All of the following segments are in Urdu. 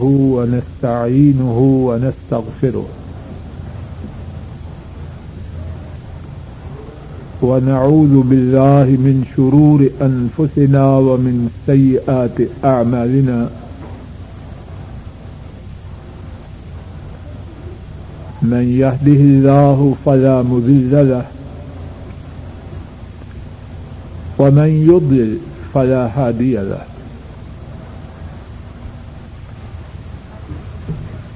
ونستعينه ونستغفره ونعوذ بالله من شرور أنفسنا ومن سيئات أعمالنا من يهده الله فلا مذل له ومن يضلل فلا هادي له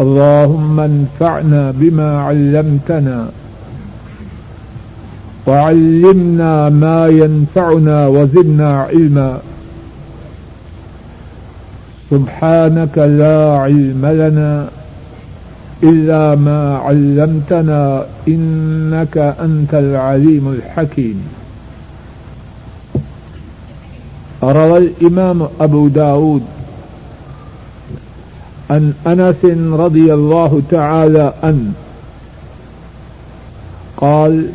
اللهم انفعنا بما علمتنا وعلمنا ما ينفعنا وزدنا علما. سبحانك لا علم لنا إلا ما علمتنا إنك أنت العليم الحكيم. روى الإمام أبو داود عن أنس رضي الله تعالى عنه. قال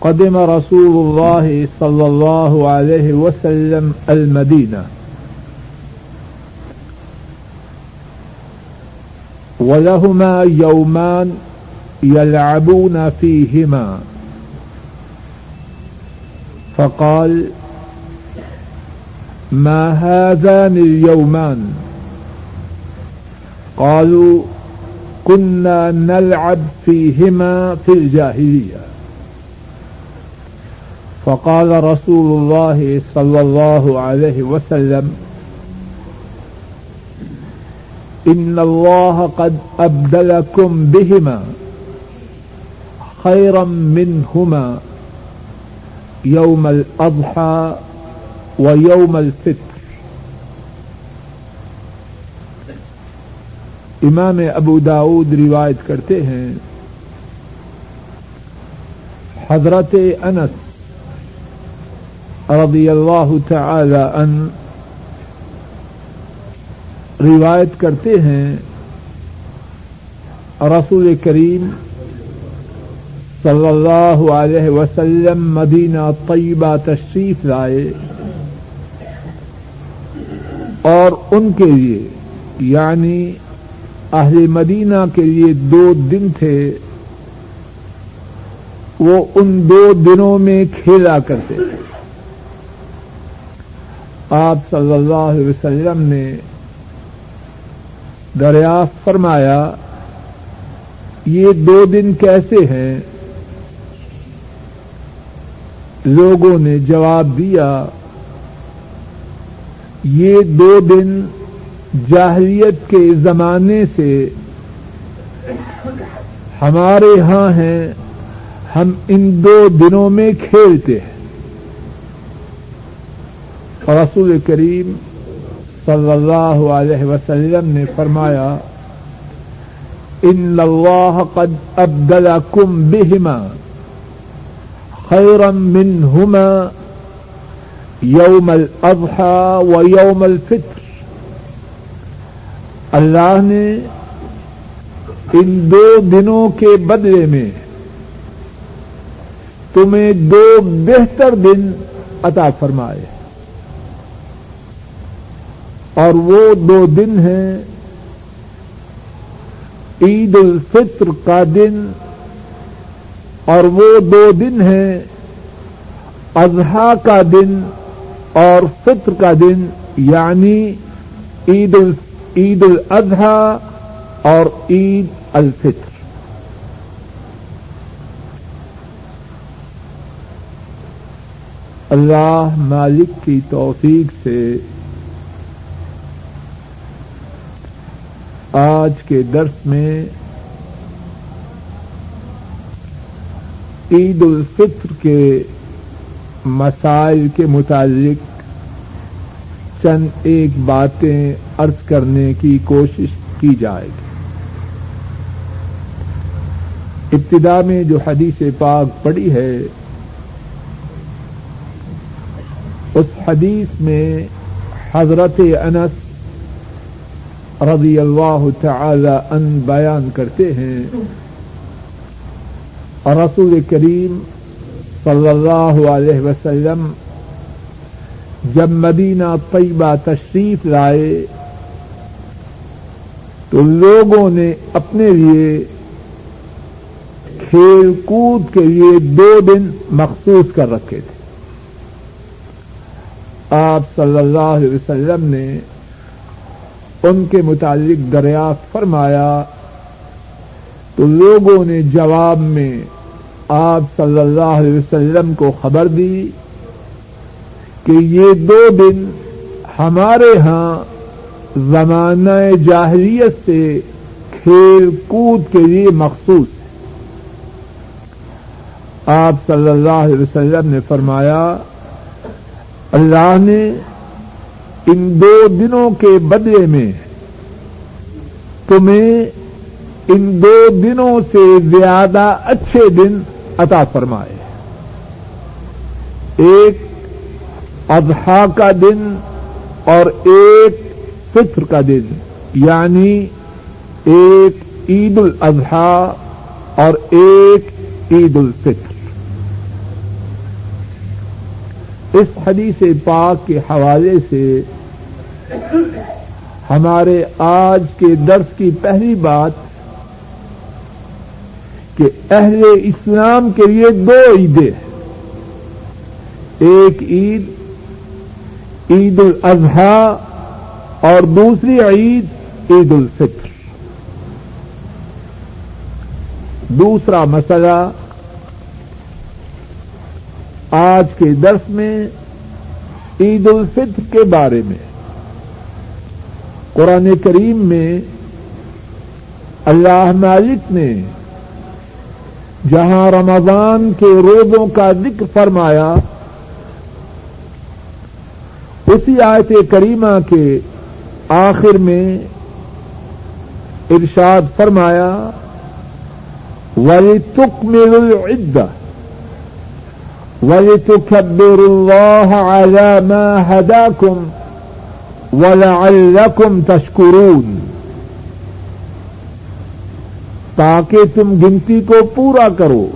قدم رسول الله صلى الله عليه وسلم المدينة. ولهما يومان يلعبون فيهما. فقال ما هذان اليومان؟ قالوا كنا نلعب فيهما في الجاهلية. فقال رسول الله صلى الله عليه وسلم، إن الله قد أبدلكم بهما خيرا منهما، يوم الأضحى ويوم الفطر امام ابو داود روایت کرتے ہیں۔ حضرت انس رضی اللہ تعالی ان روایت کرتے ہیں۔ رسول کریم صلی اللہ علیہ وسلم مدینہ طیبہ تشریف لائے۔ اور ان کے لیے یعنی اہل مدینہ کے لیے دو دن تھے، وہ ان دو دنوں میں کھیلا کرتے تھے۔ آپ صلی اللہ علیہ وسلم نے دریافت فرمایا، یہ دو دن کیسے ہیں؟ لوگوں نے جواب دیا، یہ دو دن جاہلیت کے زمانے سے ہمارے ہاں ہیں، ہم ان دو دنوں میں کھیلتے ہیں۔ رسول کریم صلی اللہ علیہ وسلم نے فرمایا، ان اللہ قد ابدلکم بہما خیرا منہما یوم الاضحى و یوم الفطر اللہ نے ان دو دنوں کے بدلے میں تمہیں دو بہتر دن عطا فرمائے۔ اور وہ دو دن ہیں عید الفطر کا دن، اور وہ دو دن ہیں اضحا کا دن اور فطر کا دن یعنی عید الفطر عید الاضحی اور عید الفطر۔ اللہ مالک کی توفیق سے آج کے درس میں عید الفطر کے مسائل کے متعلق چند ایک باتیں ارض کرنے کی کوشش کی جائے گی۔ ابتدا میں جو حدیث پاک پڑی ہے، اس حدیث میں حضرت انس رضی اللہ تعالی ان بیان کرتے ہیں اور رسول کریم صلی اللہ علیہ وسلم جب مدینہ طیبہ تشریف لائے تو لوگوں نے اپنے لیے کھیل کود کے لیے دو دن مخصوص کر رکھے تھے۔ آپ صلی اللہ علیہ وسلم نے ان کے متعلق دریافت فرمایا تو لوگوں نے جواب میں آپ صلی اللہ علیہ وسلم کو خبر دی کہ یہ دو دن ہمارے ہاں زمانہ جاہلیت سے کھیل کود کے لیے مخصوص ہے۔ آپ صلی اللہ علیہ وسلم نے فرمایا، اللہ نے ان دو دنوں کے بدلے میں تمہیں ان دو دنوں سے زیادہ اچھے دن عطا فرمائے۔ ایک اضحا کا دن اور ایک فطر کا دن یعنی ایک عید الاضحی اور ایک عید الفطر۔ اس حدیث پاک کے حوالے سے ہمارے آج کے درس کی پہلی بات کہ اہل اسلام کے لیے دو عیدیں ایک عید عید الاضحی اور دوسری عید عید الفطر۔ دوسرا مسئلہ، آج کے درس میں عید الفطر کے بارے میں۔ قرآن کریم میں اللہ مالک نے جہاں رمضان کے روزوں کا ذکر فرمایا اسی آیت کریمہ کے آخر میں ارشاد فرمایا ولی تک العدہ وَلِتُكَبِّرُوا اللَّهَ عَلَى مَا هَدَاكُمْ وَلَعَلَّكُمْ تَشْكُرُونَ۔ تاکہ تم گنتی کو پورا کرو۔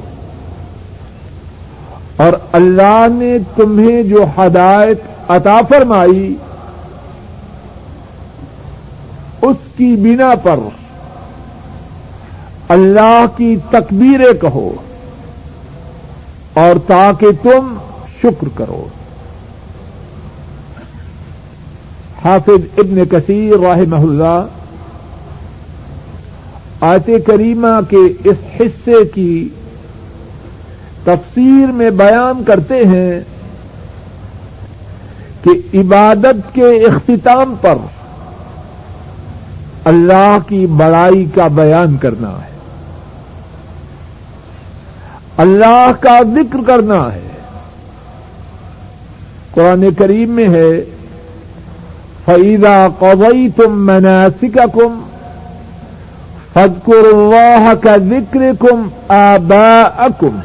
اور اللہ نے تمہیں جو ہدایت عطا فرمائی، اس کی بنا پر اللہ کی تکبیریں کہو اور تاکہ تم شکر کرو۔ حافظ ابن کثیر رحمہ اللہ، آیت کریمہ کے اس حصے کی تفسیر میں بیان کرتے ہیں کہ عبادت کے اختتام پر اللہ کی بڑائی کا بیان کرنا ہے۔ اللہ کا ذکر کرنا ہے۔ قرآن کریم میں ہے فعیدہ قوئی تم مناسک کم فدقر اللہ کا ذکر کم آبا اکم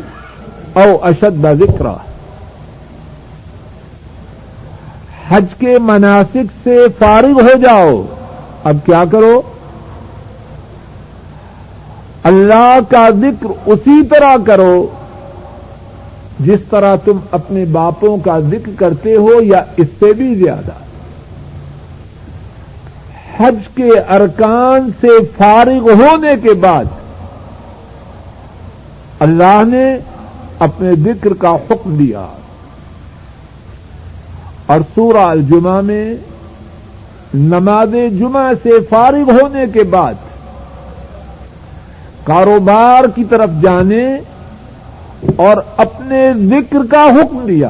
او اشد ذکر حج کے مناسک سے فارغ ہو جاؤ۔ اب کیا کرو؟ اللہ کا ذکر اسی طرح کرو جس طرح تم اپنے باپوں کا ذکر کرتے ہو یا اس سے بھی زیادہ۔ حج کے ارکان سے فارغ ہونے کے بعد اللہ نے اپنے ذکر کا حکم دیا۔ اور سورہ الجمہ میں نماز جمعہ سے فارغ ہونے کے بعد کاروبار کی طرف جانے اور اپنے ذکر کا حکم دیا۔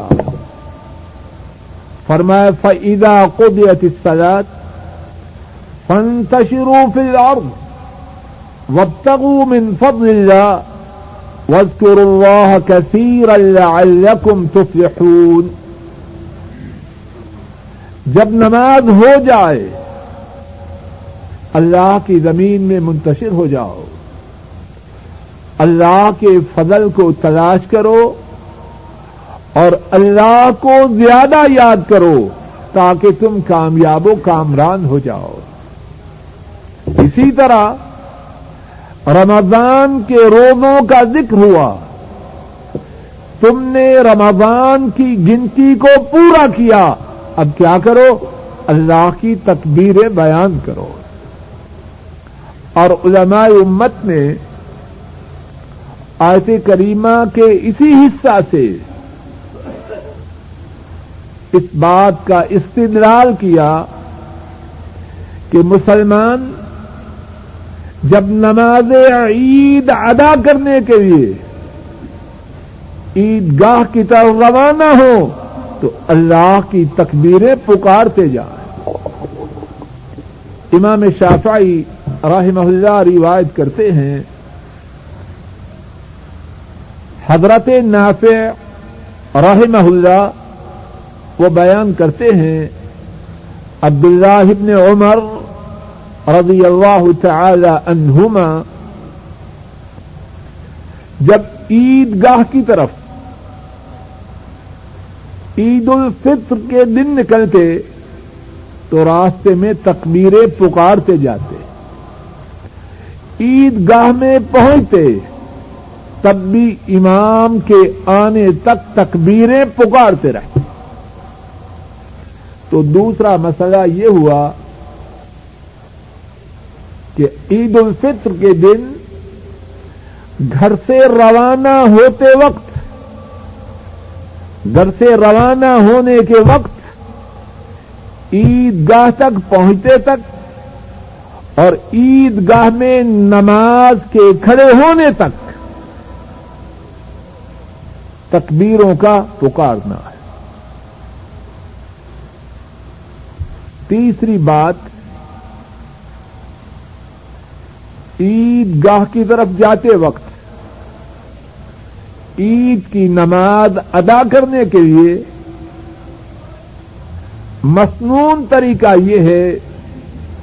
فرمایا فعیدہ کو دیا تسلط فن تشروف اور من فضل اللہ واذكروا الله كثيرا لعلكم تفلحون۔ جب نماز ہو جائے، اللہ کی زمین میں منتشر ہو جاؤ۔ اللہ کے فضل کو تلاش کرو اور اللہ کو زیادہ یاد کرو تاکہ تم کامیاب و کامران ہو جاؤ۔ اسی طرح رمضان کے روزوں کا ذکر ہوا۔ تم نے رمضان کی گنتی کو پورا کیا۔ اب کیا کرو؟ اللہ کی تکبیریں بیان کرو۔ اور علماء امت نے آیت کریمہ کے اسی حصہ سے اس بات کا استدلال کیا کہ مسلمان جب نماز عید ادا کرنے کے لیے عید گاہ کی طرف روانہ ہو تو اللہ کی تکبیریں پکارتے جائیں۔ امام شافعی رحمہ اللہ روایت کرتے ہیں، حضرت نافع رحمہ اللہ وہ بیان کرتے ہیں، عبداللہ ابن عمر رضی اللہ تعالی عنہما، جب عید گاہ کی طرف عید الفطر کے دن نکلتے تو راستے میں تکبیریں پکارتے جاتے۔ عید گاہ میں پہنچتے تب بھی امام کے آنے تک تکبیریں پکارتے رہے تو دوسرا مسئلہ یہ ہوا کہ عید الفطر کے دن گھر سے روانہ ہوتے وقت گھر سے روانہ ہونے کے وقت عید گاہ تک پہنچتے تک اور عید گاہ میں نماز کے کھڑے ہونے تک تکبیروں کا پکارنا ہے تیسری بات عید گاہ کی طرف جاتے وقت عید کی نماز ادا کرنے کے لیے مصنون طریقہ یہ ہے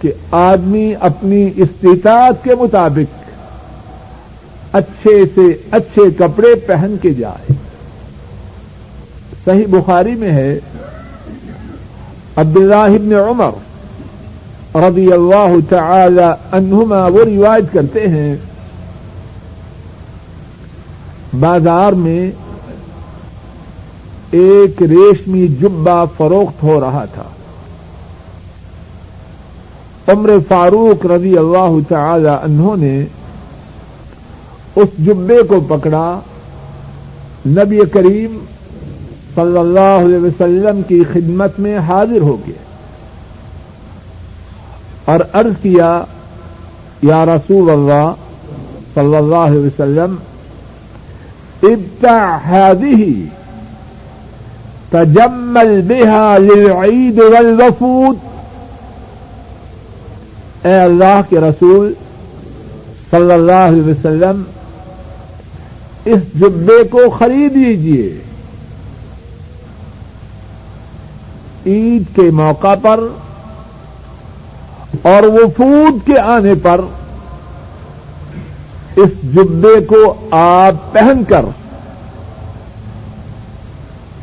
کہ آدمی اپنی استطاعت کے مطابق اچھے سے اچھے کپڑے پہن کے جائے۔ صحیح بخاری میں ہے، عبداللہ بن عمر رضی اللہ تعالی عنہما وہ روایت کرتے ہیں بازار میں ایک ریشمی جبا فروخت ہو رہا تھا۔ عمر فاروق رضی اللہ تعالی انہوں نے اس جبے کو پکڑا۔ نبی کریم صلی اللہ علیہ وسلم کی خدمت میں حاضر ہو گئے اور عرض کیا، یا رسول اللہ صلی اللہ علیہ وسلم ابتا هذه تجمل بها للعید والوفود. اے اللہ کے رسول صلی اللہ علیہ وسلم، اس جبے کو خرید لیجیے عید کے موقع پر اور وفود کے آنے پر اس جبے کو آپ پہن کر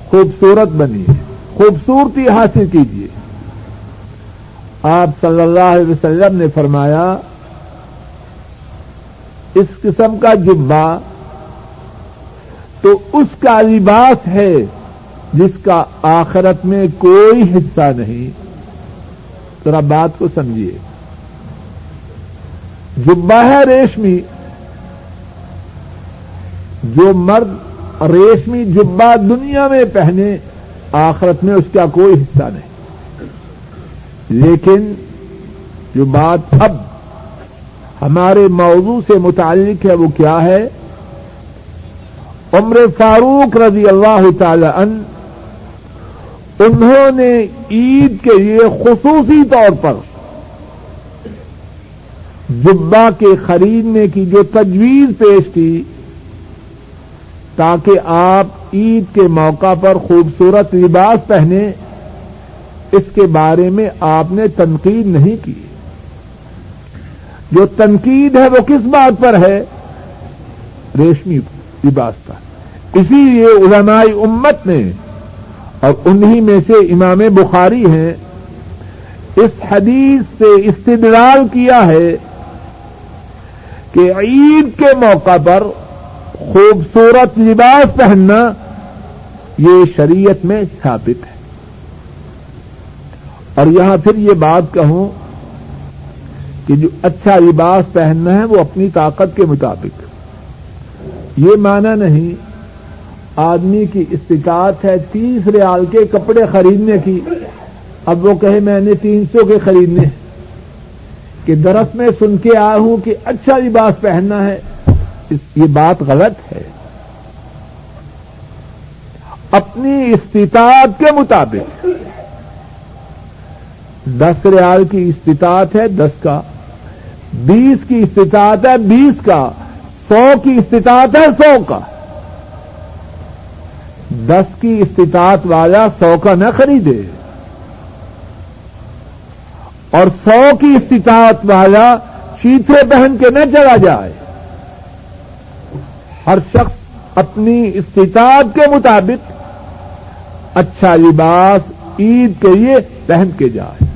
خوبصورت بنی خوبصورتی حاصل کیجیے۔ آپ صلی اللہ علیہ وسلم نے فرمایا، اس قسم کا جبا تو اس کا لباس ہے جس کا آخرت میں کوئی حصہ نہیں۔ ذرا بات کو سمجھیے۔ جبا ہے ریشمی۔ جو مرد ریشمی جبا دنیا میں پہنے، آخرت میں اس کا کوئی حصہ نہیں۔ لیکن جو بات اب ہمارے موضوع سے متعلق ہے، وہ کیا ہے؟ عمر فاروق رضی اللہ تعالی ان انہوں نے عید کے لیے خصوصی طور پر جبا کے خریدنے کی جو تجویز پیش کی تاکہ آپ عید کے موقع پر خوبصورت لباس پہنے، اس کے بارے میں آپ نے تنقید نہیں کی۔ جو تنقید ہے وہ کس بات پر ہے؟ ریشمی لباس پر۔ اسی لیے علماء امت نے اور انہی میں سے امام بخاری ہیں، اس حدیث سے استدلال کیا ہے کہ عید کے موقع پر خوبصورت لباس پہننا یہ شریعت میں ثابت ہے۔ اور یہاں پھر یہ بات کہوں کہ جو اچھا لباس پہننا ہے وہ اپنی طاقت کے مطابق۔ یہ مانا نہیں آدمی کی استطاعت ہے تیس ریال کے کپڑے خریدنے کی۔ اب وہ کہے میں نے تین سو کے خریدنے۔ کہ درخت میں سن کے آیا ہوں کہ اچھا لباس پہننا ہے۔ یہ بات غلط ہے۔ اپنی استطاعت کے مطابق۔ دس ریال کی استطاعت ہے، دس کا۔ بیس کی استطاعت ہے، بیس کا۔ سو کی استطاعت ہے، سو کا۔ دس کی استطاعت والا سو کا نہ خریدے۔ اور سو کی استطاعت والا چیتھے پہن کے نہ چلا جائے۔ ہر شخص اپنی استطاعت کے مطابق اچھا لباس عید کے لیے پہن کے جائے۔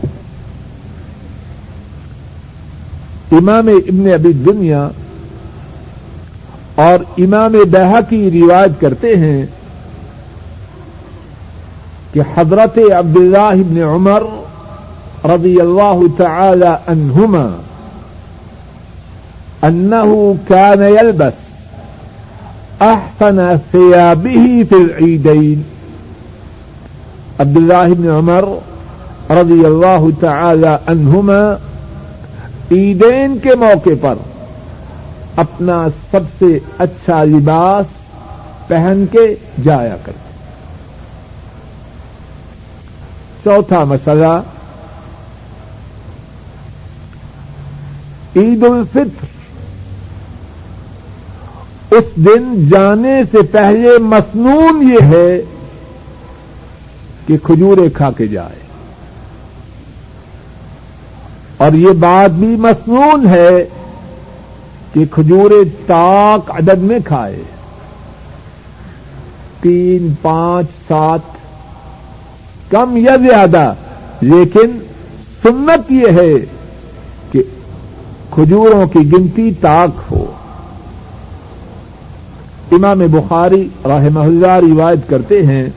امام ابن ابی دنیا اور امام دہا کی روایت کرتے ہیں کہ حضرت عبداللہ ابن عمر رضی اللہ تعالی عنہما انه كان يلبس احسن ثيابه في العيدين. عبد الله بن عمر رضي الله تعالى عنهما عیدین کے موقع پر اپنا سب سے اچھا لباس پہن کے جایا کرتے چوتھا مسئلہ، عید الفطر۔ اس دن جانے سے پہلے مصنون یہ ہے کہ کھجورے کھا کے جائے۔ اور یہ بات بھی مصنون ہے کہ کھجورے تاک عدد میں کھائے۔ تین، پانچ، سات، کم یا زیادہ، لیکن سنت یہ ہے کہ کھجوروں کی گنتی تاک ہو۔ امام بخاری رحمہ اللہ روایت کرتے ہیں،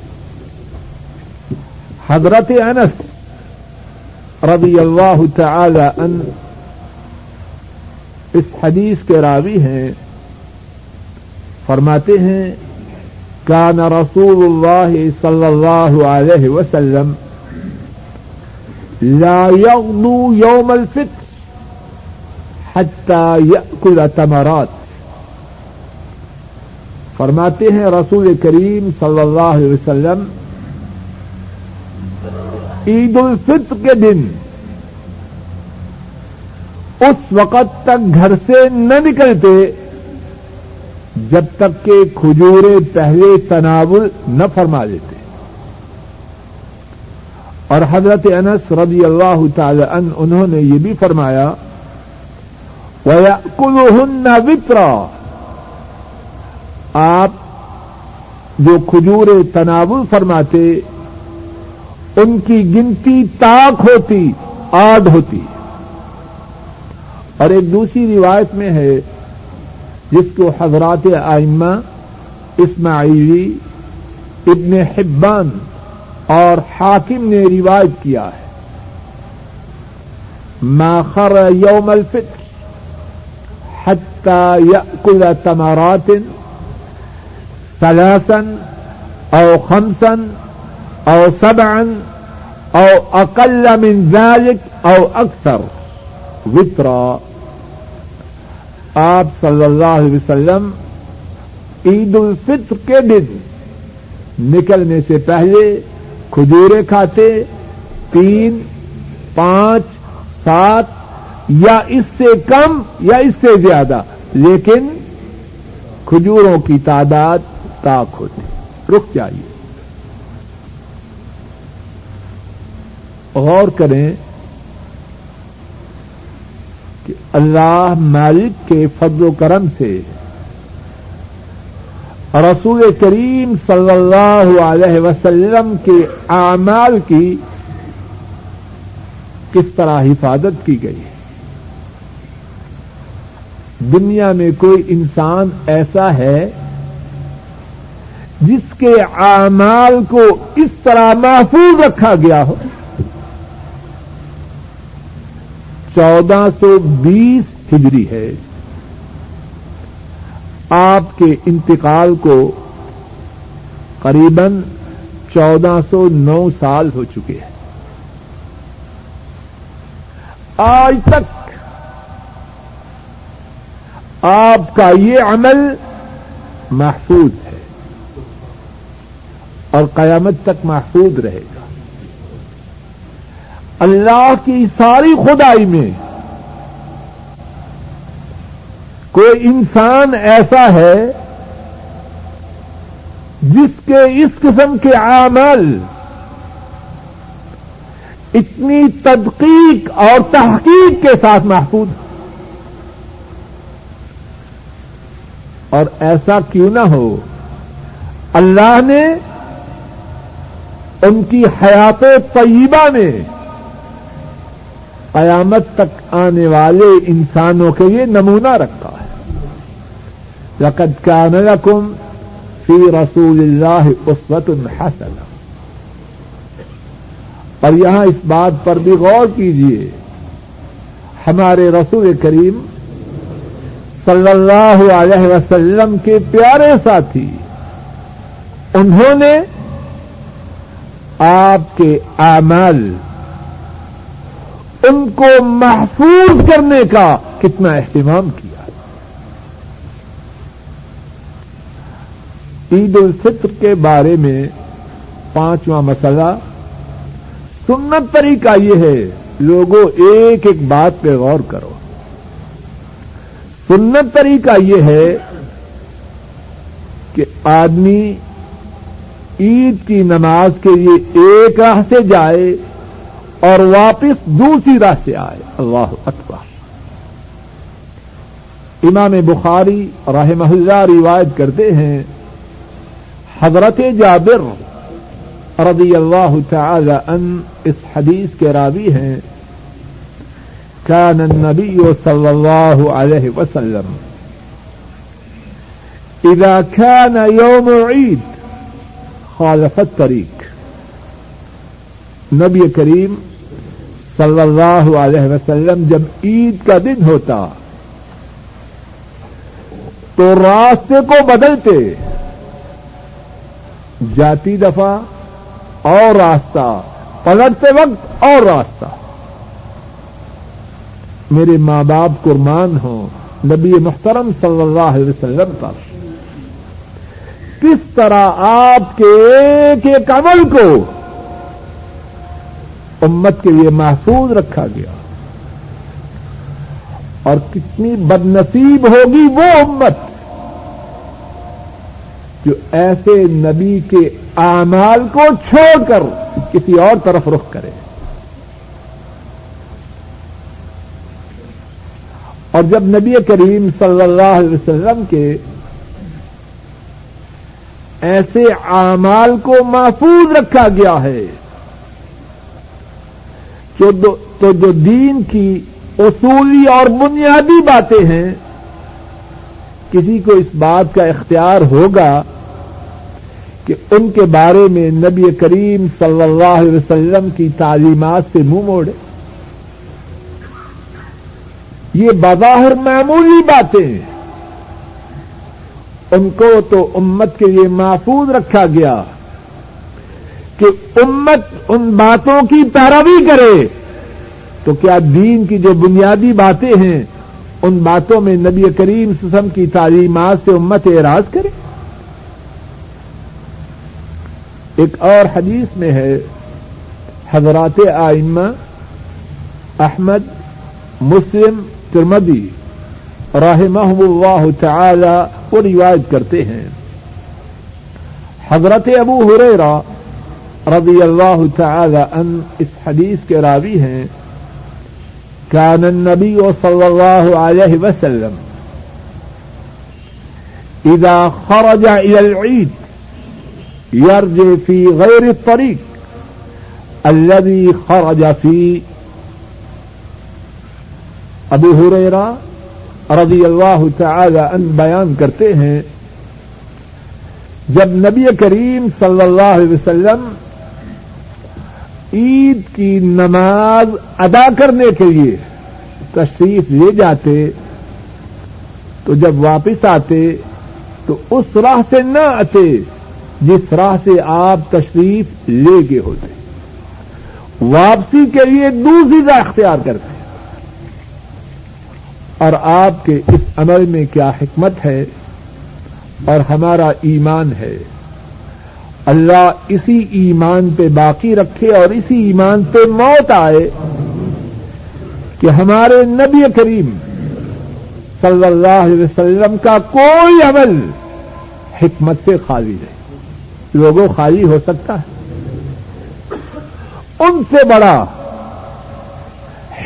حضرت انس رضی اللہ تعالی ان اس حدیث کے راوی ہیں، فرماتے ہیں، کان رسول اللہ صلی اللہ علیہ وسلم لا يغلو يوم الفطر حتى يأكل تمرات فرماتے ہیں رسول کریم صلی اللہ علیہ وسلم، عید الفطر کے دن اس وقت تک گھر سے نہ نکلتے جب تک کہ کھجورے پہلے تناول نہ فرما دیتے۔ اور حضرت انس رضی اللہ تعالی ان انہوں نے یہ بھی فرمایا کل وطرا آپ جو کھجورے تناول فرماتے، ان کی گنتی تاک ہوتی آدھ ہوتی۔ اور ایک دوسری روایت میں ہے، جس کو حضرات آئمہ اسماعیلی، ابن حبان اور حاکم نے روایت کیا ہے۔ ماخر یوم الفطر حتى يأكل تمرات ثلاثا أو خمسا أو سبعا او اقل من ذلك او اکثر وطرا آپ صلی اللہ علیہ وسلم عید الفطر کے دن نکلنے سے پہلے کھجورے کھاتے، تین، پانچ، سات یا اس سے کم یا اس سے زیادہ، لیکن کھجوروں کی تعداد تاک ہوتی رک جائیے غور کریں کہ اللہ مالک کے فضل و کرم سے رسول کریم صلی اللہ علیہ وسلم کے اعمال کی کس طرح حفاظت کی گئی ہے۔ دنیا میں کوئی انسان ایسا ہے جس کے اعمال کو اس طرح محفوظ رکھا گیا ہو۔ چودہ سو بیس ہجری ہے۔ آپ کے انتقال کو قریب چودہ سو نو سال ہو چکے ہیں۔ آج تک آپ کا یہ عمل محفوظ ہے۔ اور قیامت تک محفوظ رہے گا۔ اللہ کی ساری خدائی میں کوئی انسان ایسا ہے جس کے اس قسم کے عمل اتنی تدقیق اور تحقیق کے ساتھ محفوظ اور ایسا کیوں نہ ہو، اللہ نے ان کی حیات طیبہ میں قیامت تک آنے والے انسانوں کے لیے نمونہ رکھا ہے۔ لقد كان لكم فی رسول اللہ عصوت حسن اور یہاں اس بات پر بھی غور کیجیے ہمارے رسول کریم صلی اللہ علیہ وسلم کے پیارے ساتھی، انہوں نے آپ کے اعمال ان کو محفوظ کرنے کا کتنا اہتمام کیا۔ عید الفطر کے بارے میں پانچواں مسئلہ، سنت طریقہ یہ ہے، لوگوں ایک ایک بات پہ غور کرو۔ سنت طریقہ یہ ہے کہ آدمی عید کی نماز کے لیے ایک راہ سے جائے اور واپس دوسری راہ سے آئے۔ اللہ اکبر۔ امام بخاری رحمہ اللہ روایت کرتے ہیں، حضرت جابر رضی اللہ تعالی ان اس حدیث کے راوی ہیں كان النبي صلى الله عليه وسلم إذا كان يوم عيد خالف الطريق نبی کریم صلی اللہ علیہ وسلم جب عید کا دن ہوتا تو راستے کو بدلتے، جاتی دفعہ اور راستہ، پلٹتے وقت اور راستہ۔ میرے ماں باپ قربان ہوں، نبی محترم صلی اللہ علیہ وسلم پر۔ کس طرح آپ کے ایک ایک عمل کو امت کے لیے محفوظ رکھا گیا اور کتنی بد نصیب ہوگی وہ امت جو ایسے نبی کے اعمال کو چھوڑ کر کسی اور طرف رخ کرے۔ اور جب نبی کریم صلی اللہ علیہ وسلم کے ایسے اعمال کو محفوظ رکھا گیا ہے تو جو دین کی اصولی اور بنیادی باتیں ہیں، کسی کو اس بات کا اختیار ہوگا کہ ان کے بارے میں نبی کریم صلی اللہ علیہ وسلم کی تعلیمات سے منہ موڑے۔ یہ بظاہر معمولی باتیں ان کو تو امت کے لیے محفوظ رکھا گیا کہ امت ان باتوں کی پیروی کرے تو کیا دین کی جو بنیادی باتیں ہیں، ان باتوں میں نبی کریم سسم کی تعلیمات سے امت اعراض کرے؟ ایک اور حدیث میں ہے، حضرات آئمہ احمد، مسلم ترمدی رحمہ اللہ تعالی وہ روایت کرتے ہیں۔ حضرت ابو ہریرا رضی اللہ تعالی ان اس حدیث کے راوی ہیں۔ كان النبي صلى الله عليه وسلم إذا خرج إلى العيد يرجع في غير الطريق الذي خرج فيه ابو ہریرا رضی اللہ تعالی ان بیان کرتے ہیں، جب نبی کریم صلی اللہ علیہ وسلم عید کی نماز ادا کرنے کے لیے تشریف لے جاتے، تو جب واپس آتے، تو اس راہ سے نہ آتے جس راہ سے آپ تشریف لے کے ہوتے۔ واپسی کے لیے دوسری راہ اختیار کرتے۔ اور آپ کے اس عمل میں کیا حکمت ہے اور ہمارا ایمان ہے۔ اللہ اسی ایمان پہ باقی رکھے اور اسی ایمان پہ موت آئے کہ ہمارے نبی کریم صلی اللہ علیہ وسلم کا کوئی عمل حکمت سے خالی نہیں۔ لوگوں خالی ہو سکتا ہے۔ ان سے بڑا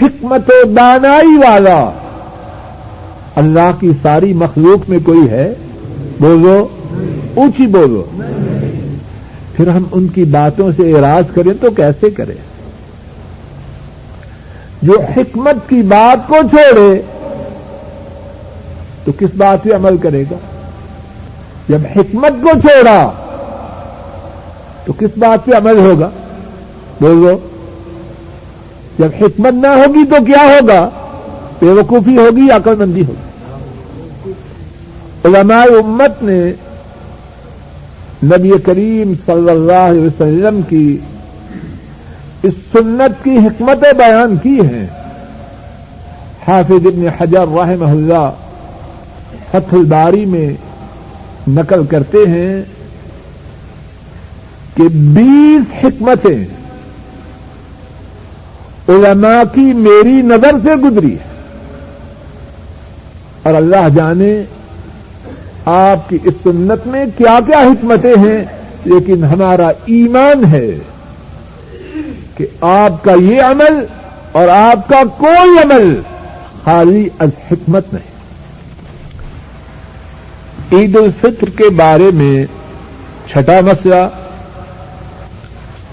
حکمت و دانائی والا اللہ کی ساری مخلوق میں کوئی ہے؟ بولو۔ اونچی بولو۔ پھر ہم ان کی باتوں سے اراض کریں تو کیسے کریں؟ جو حکمت کی بات کو چھوڑے، تو کس بات پہ عمل کرے گا؟ جب حکمت کو چھوڑا، تو کس بات پہ عمل ہوگا؟ بولو۔ جب حکمت نہ ہوگی تو کیا ہوگا؟ بے وقوفی ہوگی یا عقل مندی ہوگی؟ علماء امت نے نبی کریم صلی اللہ علیہ وسلم کی اس سنت کی حکمتیں بیان کی ہیں۔ حافظ ابن حجر رحمہ اللہ فتح الباری میں نقل کرتے ہیں کہ بیس حکمتیں علماء کی میری نظر سے گزری ہے اور اللہ جانے آپ کی اس سنت میں کیا کیا حکمتیں ہیں، لیکن ہمارا ایمان ہے کہ آپ کا یہ عمل اور آپ کا کوئی عمل خالی از حکمت نہیں۔ عید الفطر کے بارے میں چھٹا مسئلہ،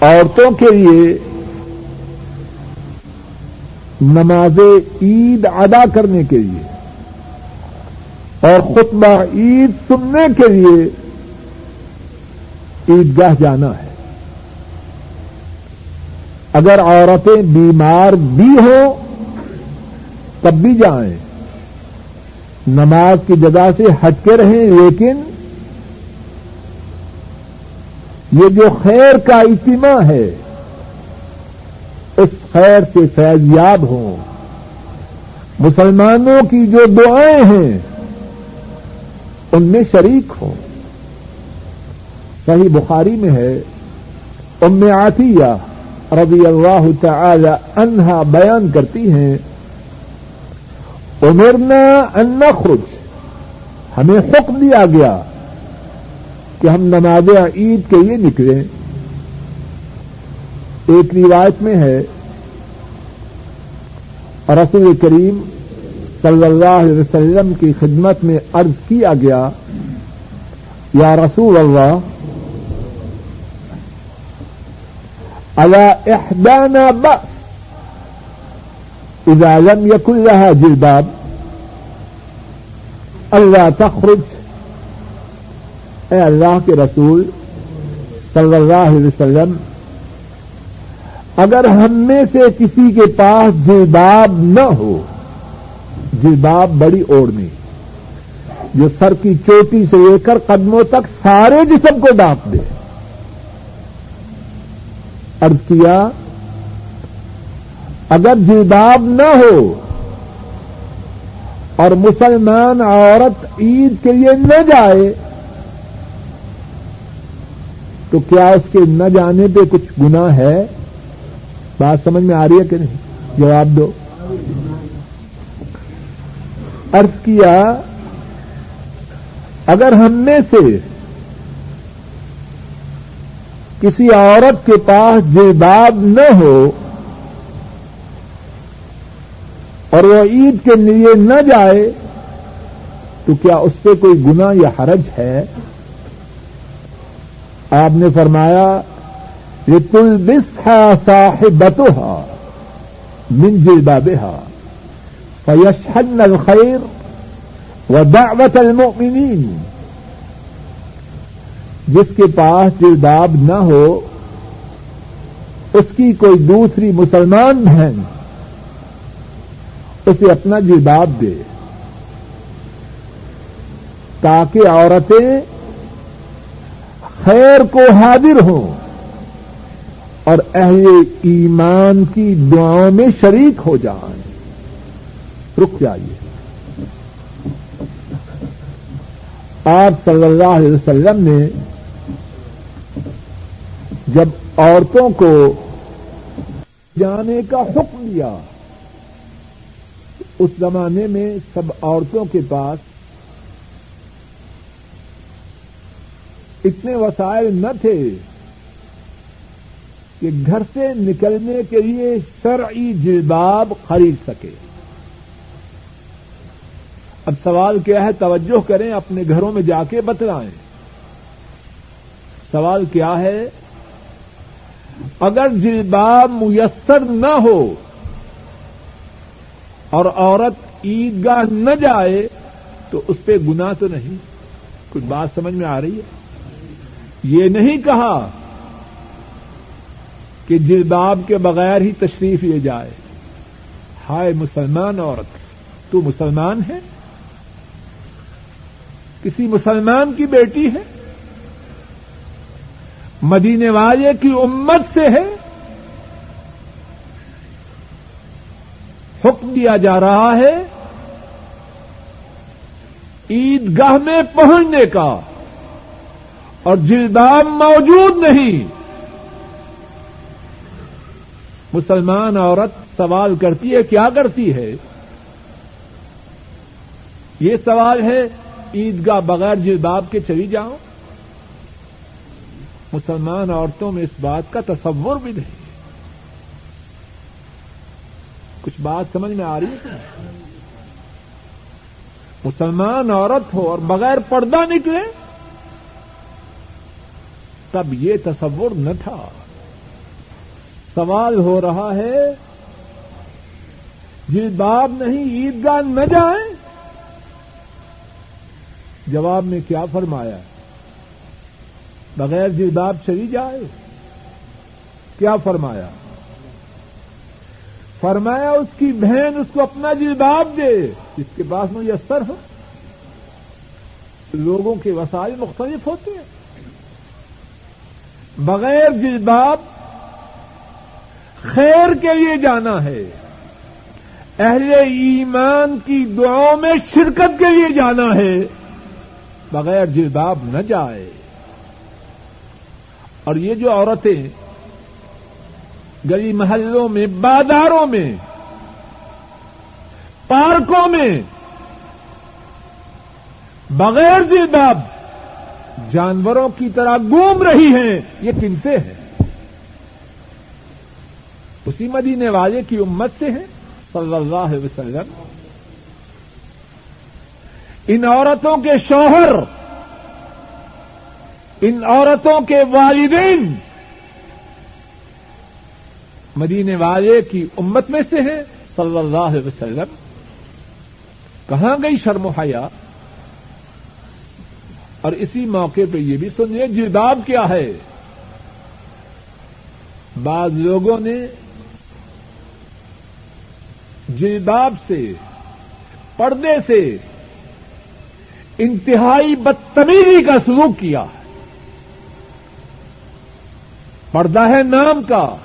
عورتوں کے لیے نماز عید ادا کرنے کے لیے۔ اور خطبہ عید سننے کے لیے عیدگاہ جانا ہے۔ اگر عورتیں بیمار بھی ہوں، تب بھی جائیں۔ نماز کی جگہ سے ہٹ کے رہیں، لیکن یہ جو خیر کا اجتماع ہے، اس خیر سے فیضیاب ہوں۔ مسلمانوں کی جو دعائیں ہیں ان میں شریک ہوں۔ صحیح بخاری میں ہے، ام عطیہ رضی اللہ تعالی عنہا بیان کرتی ہیں عمرنا ان نخرج، ہمیں حکم دیا گیا کہ ہم نماز عید کے لیے نکلیں۔ ایک روایت میں ہے، رسول کریم صلی اللہ علیہ وسلم کی خدمت میں عرض کیا گیا، یا رسول اللہ على إحدانا بأس إذا لم يكن لها جلباب اللہ تخرج، اے اللہ کے رسول صلی اللہ علیہ وسلم، اگر ہم میں سے کسی کے پاس جلباب نہ ہو جلباب بڑی اوڑھنی جو سر کی چوٹی سے لے کر قدموں تک سارے جسم کو ڈانپ دے۔ ارض کیا، اگر جلباب نہ ہو اور مسلمان عورت عید کے لیے نہ جائے، تو کیا اس کے نہ جانے پہ کچھ گنا ہے؟ بات سمجھ میں آ رہی ہے کہ نہیں؟ جواب دو۔ ارض کیا، اگر ہم میں سے کسی عورت کے پاس جلباب نہ ہو اور وہ عید کے لیے نہ جائے، تو کیا اس پہ کوئی گنا یا حرج ہے؟ آپ نے فرمایا یہ تل بس صاحبتها من جلبابها۔ فيشهدن الخير ودعوة المؤمنين۔ جس کے پاس جلباب نہ ہو، اس کی کوئی دوسری مسلمان بہن اسے اپنا جلباب دے۔ تاکہ عورتیں خیر کو حاضر ہوں اور اہل ایمان کی دعاؤں میں شریک ہو جائیں۔ رک جائیے آپ صلی اللہ علیہ وسلم نے جب عورتوں کو جانے کا حکم دیا، اس زمانے میں سب عورتوں کے پاس اتنے وسائل نہ تھے کہ گھر سے نکلنے کے لیے شرعی جلباب خرید سکے۔ اب سوال کیا ہے توجہ کریں اپنے گھروں میں جا کے بتلائیں۔ سوال کیا ہے؟ اگر جلباب میسر نہ ہو اور عورت عیدگاہ نہ جائے تو اس پہ گنا تو نہیں۔ کچھ بات سمجھ میں آ رہی ہے؟ یہ نہیں کہا کہ جلباب کے بغیر ہی تشریف لے جائے۔ ہائے مسلمان عورت، تو مسلمان ہے کسی مسلمان کی بیٹی ہے؟ مدینے والے کی امت سے ہے؟ حکم دیا جا رہا ہے عیدگاہ میں پہنچنے کا، اور جلدام موجود نہیں۔ مسلمان عورت سوال کرتی ہے، کیا کرتی ہے؟ یہ سوال ہے عیدگاہ بغیر جلباب کے چلی جاؤ مسلمان عورتوں میں اس بات کا تصور بھی نہیں کچھ بات سمجھ میں آ رہی ہے؟ مسلمان عورت ہو اور بغیر پردہ نکلے، تب یہ تصور نہ تھا۔ سوال ہو رہا ہے، جلباب نہیں، عیدگاہ نہ جائیں؟ جواب میں کیا فرمایا بغیر جلباب چلی جائے؟ کیا فرمایا؟ فرمایا اس کی بہن اس کو اپنا جلباب دے۔ جس کے پاس میسر ہو لوگوں کے وسائل مختلف ہوتے ہیں۔ بغیر جلباب خیر کے لیے جانا ہے۔ اہل ایمان کی دعاؤں میں شرکت کے لیے جانا ہے۔ بغیر جلباب نہ جائے۔ اور یہ جو عورتیں گلی محلوں میں، بازاروں میں، پارکوں میں بغیر جلباب جانوروں کی طرح گھوم رہی ہیں، یہ کن سے ہے اسی مدینے والے کی امت سے ہے صلی اللہ علیہ وسلم۔ ان عورتوں کے شوہر، ان عورتوں کے والدین۔ مدینے والے کی امت میں سے ہیں، صلی اللہ علیہ وسلم۔ کہاں گئی شرم حیا؟ اور اسی موقع پہ یہ بھی سنیے، جلباب کیا ہے؟ بعض لوگوں نے جلباب سے، پردے سے انتہائی بدتمیزی کا سلوک کیا ہے۔ پردہ ہے نام کا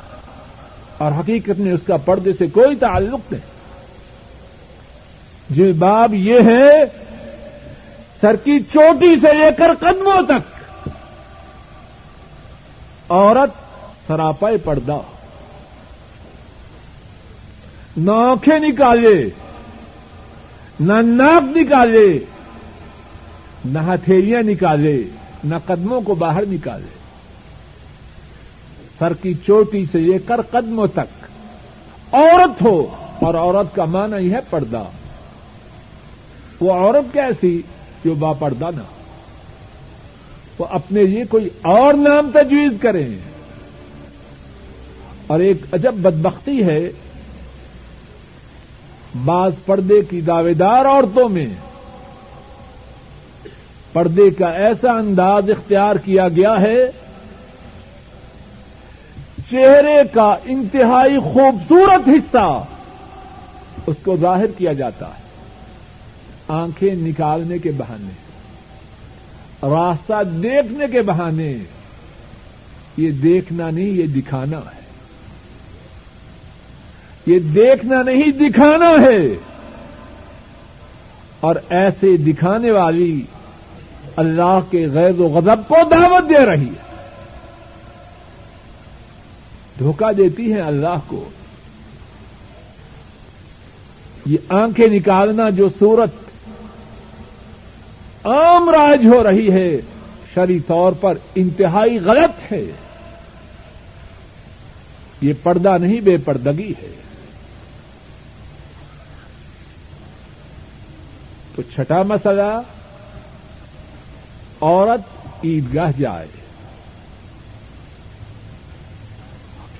اور حقیقت میں اس کا پردے سے کوئی تعلق نہیں۔ جلباب یہ ہے، سر کی چوٹی سے لے کر قدموں تک۔ عورت سراپا پردہ۔ نہ آنکھیں نکالے، نہ ناک نکالے۔ نہ ہتھیلیاں نکالے، نہ قدموں کو باہر نکالے۔ سر کی چوٹی سے لے کر قدموں تک۔ عورت ہو، اور عورت کا معنی ہی ہے پردہ۔ وہ عورت کیسی جو با پردہ نہ وہ اپنے لیے کوئی اور نام تجویز کریں اور ایک عجب بدبختی ہے، بعض پردے کی دعوے دار عورتوں میں۔ پردے کا ایسا انداز اختیار کیا گیا ہے، چہرے کا انتہائی خوبصورت حصہ اس کو ظاہر کیا جاتا ہے۔ آنکھیں نکالنے کے بہانے، راستہ دیکھنے کے بہانے، یہ دیکھنا نہیں، یہ دکھانا ہے۔ یہ دیکھنا نہیں، دکھانا ہے۔ اور ایسے دکھانے والی اللہ کے غیر و غضب کو دعوت دے رہی ہے۔ دھوکہ دیتی ہیں اللہ کو۔ یہ آنکھیں نکالنا جو صورت عام راج ہو رہی ہے شری طور پر انتہائی غلط ہے۔ یہ پردہ نہیں، بے پردگی ہے۔ تو چھٹا مسئلہ عورت عیدگاہ جائے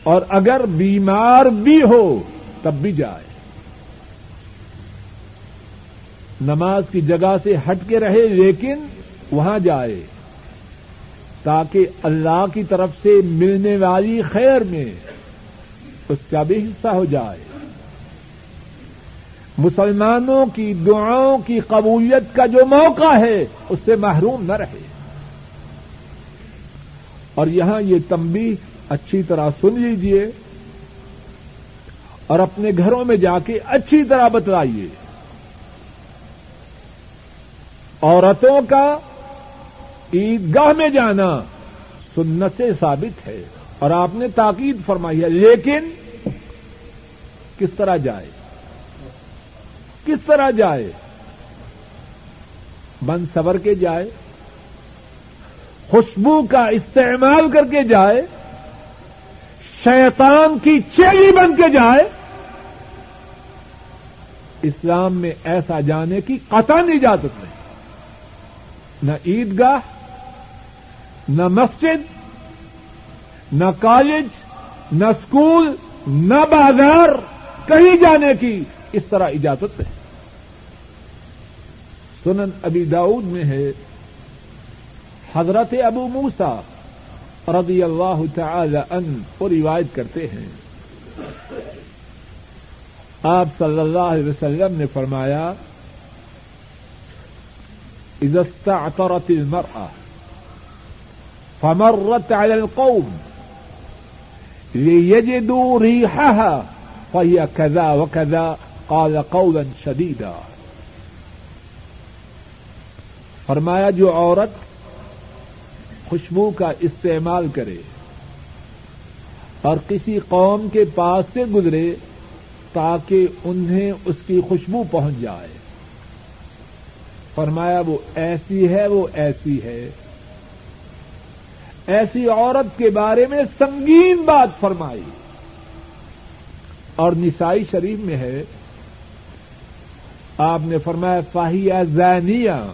اور اگر بیمار بھی ہو تب بھی جائے۔ نماز کی جگہ سے ہٹ کے رہے لیکن وہاں جائے تاکہ اللہ کی طرف سے ملنے والی خیر میں اس کا بھی حصہ ہو جائے۔ مسلمانوں کی دعاؤں کی قبولیت کا جو موقع ہے، اس سے محروم نہ رہے۔ اور یہاں یہ تمبی اچھی طرح سن لیجیے اور اپنے گھروں میں جا کے اچھی طرح بتلائیے۔ عورتوں کا عیدگاہ میں جانا سنت سے ثابت ہے اور آپ نے تاکید فرمائی ہے، لیکن کس طرح جائے؟ کس طرح جائے؟ بند سور کے جائے، خوشبو کا استعمال کر کے جائے، شیطان کی چیلی بن کے جائے۔ اسلام میں ایسا جانے کی قطع اجازت نہیں۔ نہ عیدگاہ، نہ مسجد، نہ کالج، نہ اسکول نہ بازار، کہیں جانے کی اس طرح اجازت ہے سنن ابی داؤد میں ہے۔ حضرت ابو موسا رضی اللہ تعالی ان کو روایت کرتے ہیں۔ آپ صلی اللہ علیہ وسلم نے فرمایا إذا استعطرت المرأة فمرت على القوم ليجدوا ريحها فهي كذا وكذا قال قولا شديدا۔ فرمایا جو عورت خوشبو کا استعمال کرے اور کسی قوم کے پاس سے گزرے تاکہ انہیں اس کی خوشبو پہنچ جائے۔ فرمایا وہ ایسی ہے، وہ ایسی ہے۔ ایسی عورت کے بارے میں سنگین بات فرمائی۔ اور نسائی شریف میں ہے۔ آپ نے فرمایا فاہیا زینیا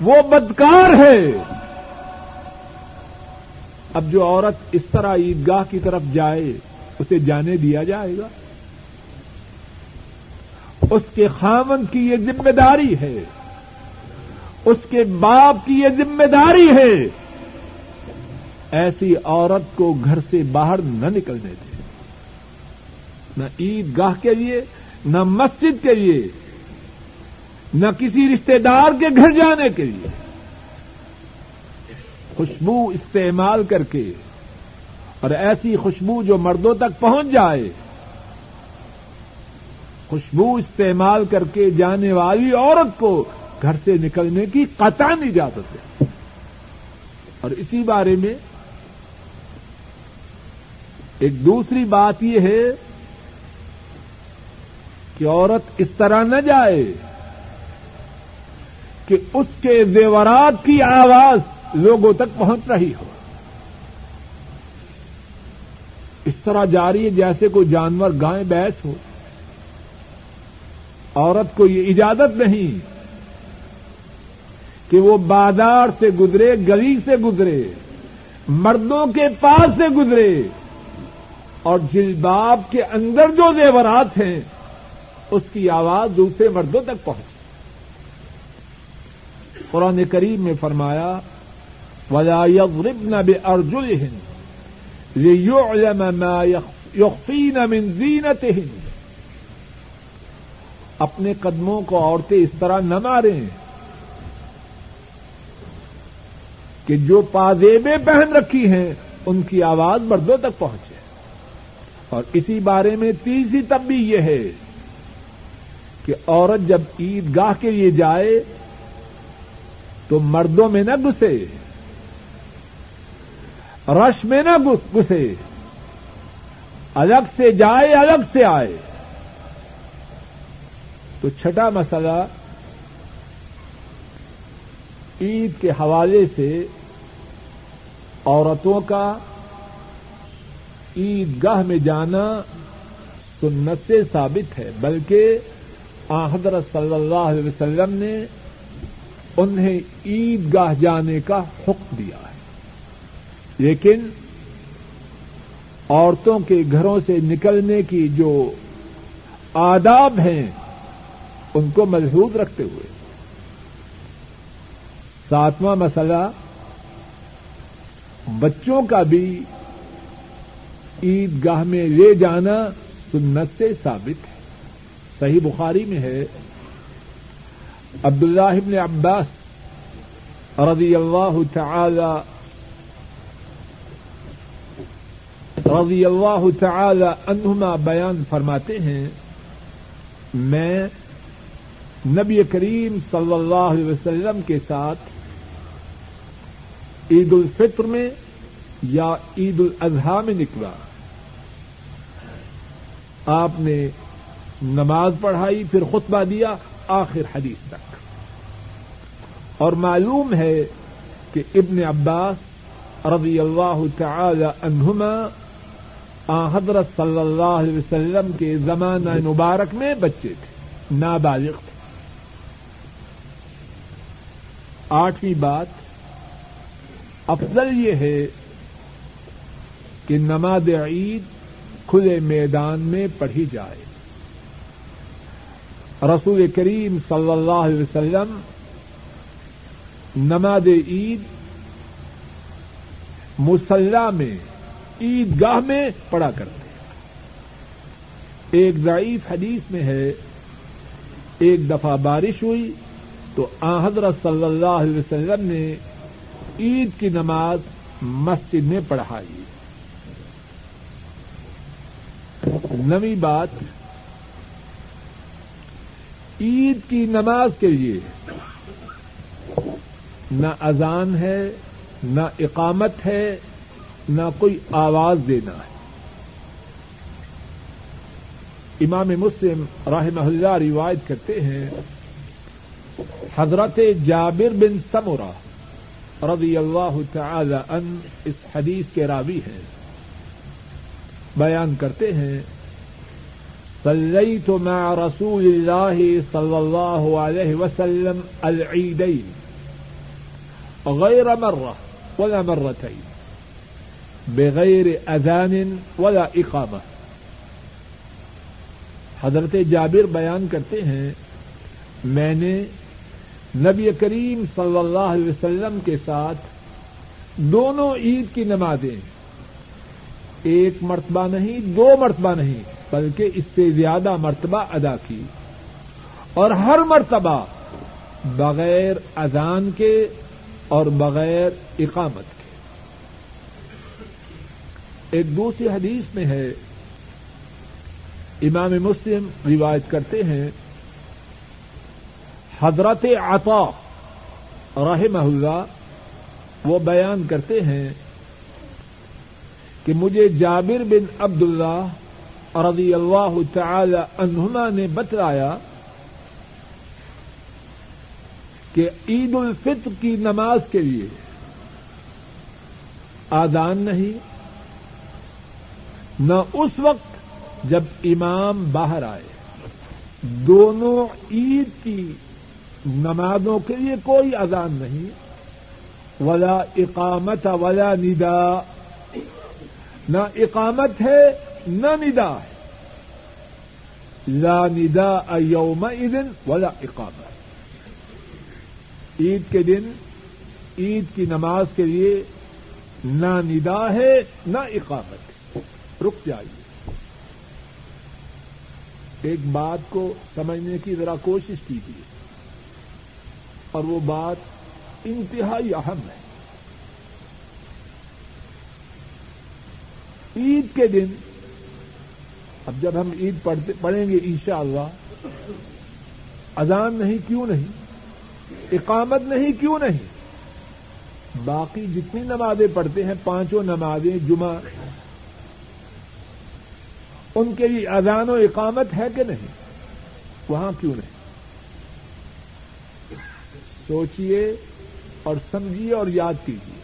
وہ بدکار ہے۔ اب جو عورت اس طرح عیدگاہ کی طرف جائے، اسے جانے دیا جائے گا۔ اس کے خامن کی یہ ذمہ داری ہے۔ اس کے باپ کی یہ ذمہ داری ہے۔ ایسی عورت کو گھر سے باہر نہ نکلنے دے نہ عید گاہ کے لیے، نہ مسجد کے لیے۔ نہ کسی رشتے دار کے گھر جانے کے لیے۔ خوشبو استعمال کر کے اور ایسی خوشبو جو مردوں تک پہنچ جائے۔ خوشبو استعمال کر کے جانے والی عورت کو گھر سے نکلنے کی قطع نہیں اجازت ہے اور اسی بارے میں ایک دوسری بات یہ ہے کہ عورت اس طرح نہ جائے۔ کہ اس کے زیورات کی آواز لوگوں تک پہنچ رہی ہو۔ اس طرح جاری ہے جیسے کوئی جانور گائے بیس ہو۔ عورت کو یہ اجازت نہیں کہ وہ بازار سے گزرے، گلی سے گزرے، مردوں کے پاس سے گزرے اور جلباب کے اندر جو زیورات ہیں، اس کی آواز دوسرے مردوں تک پہنچ قرآن کریم میں فرمایا، ولا يضربن بأرجلهن ليعلم ما يخفين من زينتهن اپنے قدموں کو عورتیں اس طرح نہ ماریں کہ جو پازیبیں پہن رکھی ہیں، ان کی آواز مردوں تک پہنچے۔ اور اسی بارے میں تیسری تب بھی یہ ہے کہ عورت جب عید گاہ کے لیے جائے تو مردوں میں نہ گھسے۔ رش میں نہ گھسے۔ الگ سے جائے، الگ سے آئے۔ تو چھٹا مسئلہ عید کے حوالے سے عورتوں کا عید گاہ میں جانا سنت سے ثابت ہے، بلکہ حضرت صلی اللہ علیہ وسلم نے انہیں عید گاہ جانے کا حکم دیا ہے۔ لیکن عورتوں کے گھروں سے نکلنے کی جو آداب ہیں، ان کو محدود رکھتے ہوئے۔ ساتواں مسئلہ، بچوں کا بھی عید گاہ میں لے جانا سنت سے ثابت ہے۔ صحیح بخاری میں ہے۔ عبداللہ ابن عباس رضی اللہ تعالی رضی اللہ تعالی عنہما بیان فرماتے ہیں، میں نبی کریم صلی اللہ علیہ وسلم کے ساتھ عید الفطر میں یا عید الاضحی میں نکلا۔ آپ نے نماز پڑھائی، پھر خطبہ دیا آخر حدیث تک۔ اور معلوم ہے کہ ابن عباس رضی اللہ تعالی عنہما، آ حضرت صلی اللہ علیہ وسلم کے زمانہ مبارک میں بچے تھے، نابالغ تھے۔ آٹھویں بات، افضل یہ ہے کہ نماز عید کھلے میدان میں پڑھی جائے۔ رسول کریم صلی اللہ علیہ وسلم نماز عید مسلح میں عید گاہ میں پڑا کرتے ایک ضعیف حدیث میں ہے، ایک دفعہ بارش ہوئی تو آ حضرت صلی اللہ علیہ وسلم نے عید کی نماز مسجد میں پڑھائی۔ نوی بات عید کی نماز کے لیے نہ اذان ہے، نہ اقامت ہے، نہ کوئی آواز دینا ہے۔ امام مسلم راہ اللہ روایت کرتے ہیں، حضرت جابر بن سمورا رضی اللہ تعالی ان اس حدیث کے راوی ہیں۔ بیان کرتے ہیں صلیت مع رسول اللہ صلی اللہ علیہ وسلم العیدین غیر مرہ ولا مرتين بغیر اذان ولا اقامہ حضرت جابر بیان کرتے ہیں، میں نے نبی کریم صلی اللہ علیہ وسلم کے ساتھ دونوں عید کی نمازیں ایک مرتبہ نہیں، دو مرتبہ نہیں، بلکہ اس سے زیادہ مرتبہ ادا کی۔ اور ہر مرتبہ بغیر اذان کے اور بغیر اقامت کے۔ ایک دوسری حدیث میں ہے، امام مسلم روایت کرتے ہیں، حضرت عطا رحمہ اللہ وہ بیان کرتے ہیں کہ مجھے جابر بن عبد اللہ رضی اللہ تعالی عنہما نے بتلایا کہ عید الفطر کی نماز کے لیے آدان نہیں، نہ اس وقت جب امام باہر آئے۔ دونوں عید کی نمازوں کے لیے کوئی اذان نہیں۔ ولا اقامت ولا ندا۔ نہ اقامت ہے، نہ ندا ہے۔ لا ندا یوم دن ولا اقامت۔ عید کے دن، عید کی نماز کے لیے نہ ندا ہے، نہ اقامت۔ رک جائیے۔ ایک بات کو سمجھنے کی ذرا کوشش کیجیے۔ اور وہ بات انتہائی اہم ہے۔ عید کے دن۔ اب جب ہم عید پڑھیں گے انشاءاللہ اللہ اذان نہیں کیوں نہیں؟ اقامت نہیں کیوں نہیں؟ باقی جتنی نمازیں پڑھتے ہیں، پانچوں نمازیں، جمعہ۔ ان کے لیے اذان و اقامت ہے کہ نہیں؟ وہاں کیوں نہیں؟ سوچیے اور سمجھیے اور یاد کیجیے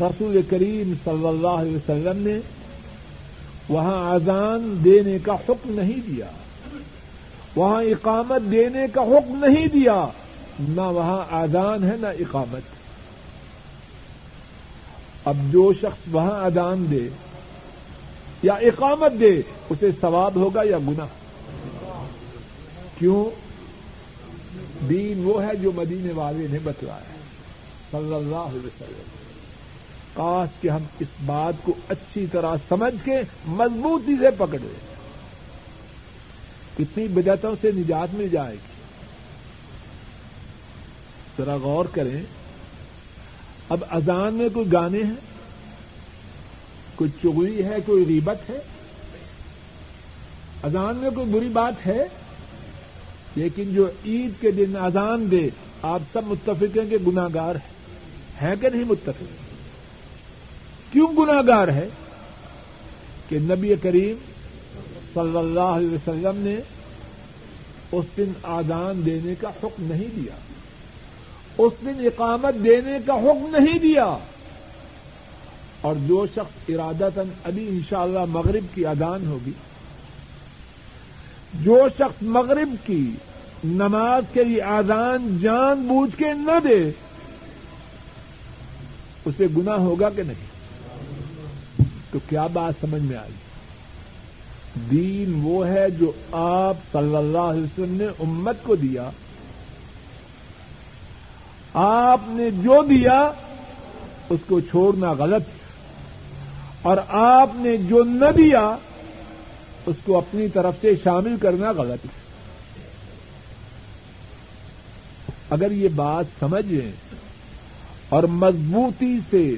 رسول کریم صلی اللہ علیہ وسلم نے وہاں اذان دینے کا حکم نہیں دیا، وہاں اقامت دینے کا حکم نہیں دیا، نہ وہاں اذان ہے نہ اقامت۔ اب جو شخص وہاں اذان دے یا اقامت دے، اسے ثواب ہوگا یا گنا کیوں؟ دین وہ ہے جو مدینے والے نے بتلایا۔ صلی اللہ علیہ وسلم۔ کاش کہ ہم اس بات کو اچھی طرح سمجھ کے مضبوطی سے پکڑ لیں۔ کتنی بدعتوں سے نجات مل جائے گی۔ ذرا غور کریں۔ اب اذان میں کوئی گانے ہیں؟ کوئی چگلی ہے؟ کوئی ریبت ہے؟ اذان میں کوئی بری بات ہے؟ لیکن جو عید کے دن اذان دے، آپ سب متفق ہیں کہ گناگار ہے کہ نہیں متفق کیوں گناگار ہے کہ نبی کریم صلی اللہ علیہ وسلم نے اس دن آدان دینے کا حکم نہیں دیا، اس دن اقامت دینے کا حکم نہیں دیا۔ اور جو شخص ارادہ تن ابھی انشاءاللہ مغرب کی ادان ہوگی، جو شخص مغرب کی نماز کے لیے آزان جان بوجھ کے نہ دے، اسے گنا ہوگا کہ نہیں؟ تو کیا بات سمجھ میں آئی؟ دین وہ ہے جو آپ صلی اللہ علیہ وسلم نے امت کو دیا۔ آپ نے جو دیا، اس کو چھوڑنا غلط۔ اور آپ نے جو نہ دیا، اس کو اپنی طرف سے شامل کرنا غلط۔ ہے اگر یہ بات سمجھیں اور مضبوطی سے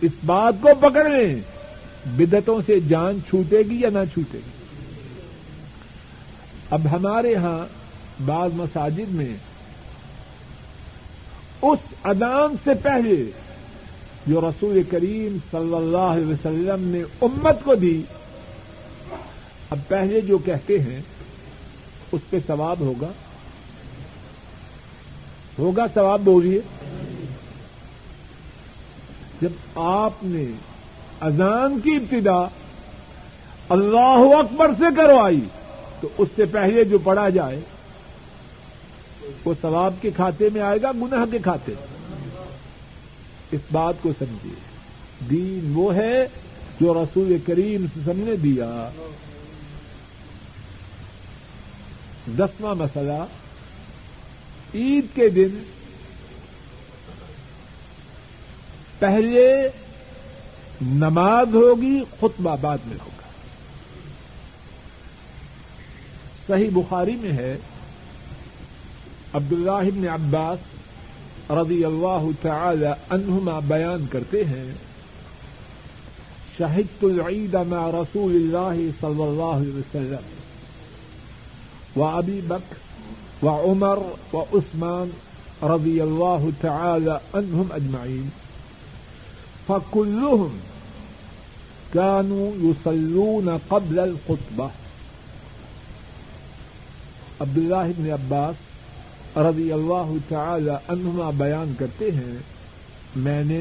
اس بات کو پکڑ لیں بدتوں سے جان چھوٹے گی یا نہ چھوٹے گی؟ اب ہمارے ہاں بعض مساجد میں اس ادان سے پہلے جو رسول کریم صلی اللہ علیہ وسلم نے امت کو دی، اب پہلے جو کہتے ہیں، اس پہ ثواب ہوگا؟ ہوگا ثواب بولیے۔ جب آپ نے اذان کی ابتدا اللہ اکبر سے کروائی، تو اس سے پہلے جو پڑھا جائے، وہ ثواب کے کھاتے میں آئے گا، گناہ کے کھاتے اس بات کو سمجھیے۔ دین وہ ہے جو رسول کریم سے نے دیا۔ دسواں مسئلہ، عید کے دن پہلے نماز ہوگی، خطبہ بعد میں ہوگا۔ صحیح بخاری میں ہے، عبداللہ بن عباس رضی اللہ تعالی عنہما بیان کرتے ہیں شهدت العيد مع رسول الله صلى الله عليه وسلم وأبي بكر وعمر وعثمان رضي الله تعالى عنهم أجمعين فكلهم كانوا يصلون قبل الخطبة عبد الله بن عباس رضی اللہ تعالی عنہما بیان کرتے ہیں، میں نے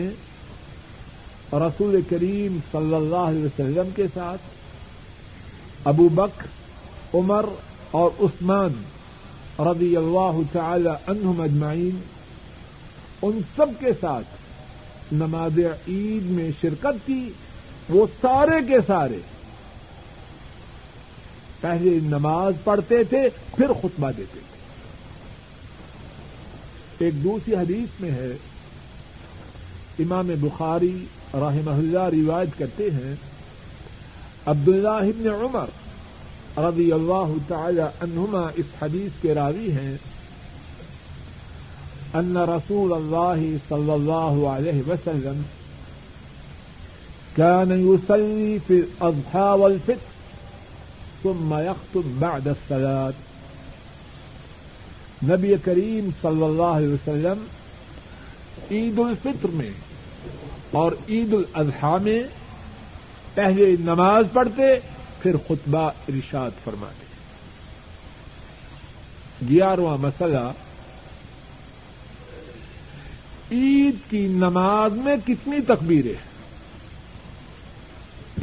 رسول کریم صلی اللہ علیہ وسلم کے ساتھ ابو بک عمر اور عثمان رضی اللہ تعالی عنہم اجمعین، ان سب کے ساتھ نماز عید میں شرکت کی، وہ سارے کے سارے۔ پہلے نماز پڑھتے تھے، پھر خطبہ دیتے تھے۔ ایک دوسری حدیث میں ہے، امام بخاری رحمہ اللہ روایت کرتے ہیں، عبداللہ ابن عمر رضی اللہ تعالی عنہما اس حدیث کے راوی ہیں۔ ان رسول اللہ صلی اللہ علیہ وسلم كان يصلي في الأضحى والفطر ثم يخطب بعد الصلاة. نبی کریم صلی اللہ علیہ وسلم عید الفطر میں اور عید الاضحیٰ میں پہلے نماز پڑھتے، پھر خطبہ ارشاد فرماتے. گیارہواں مسئلہ عید کی نماز میں کتنی تکبیریں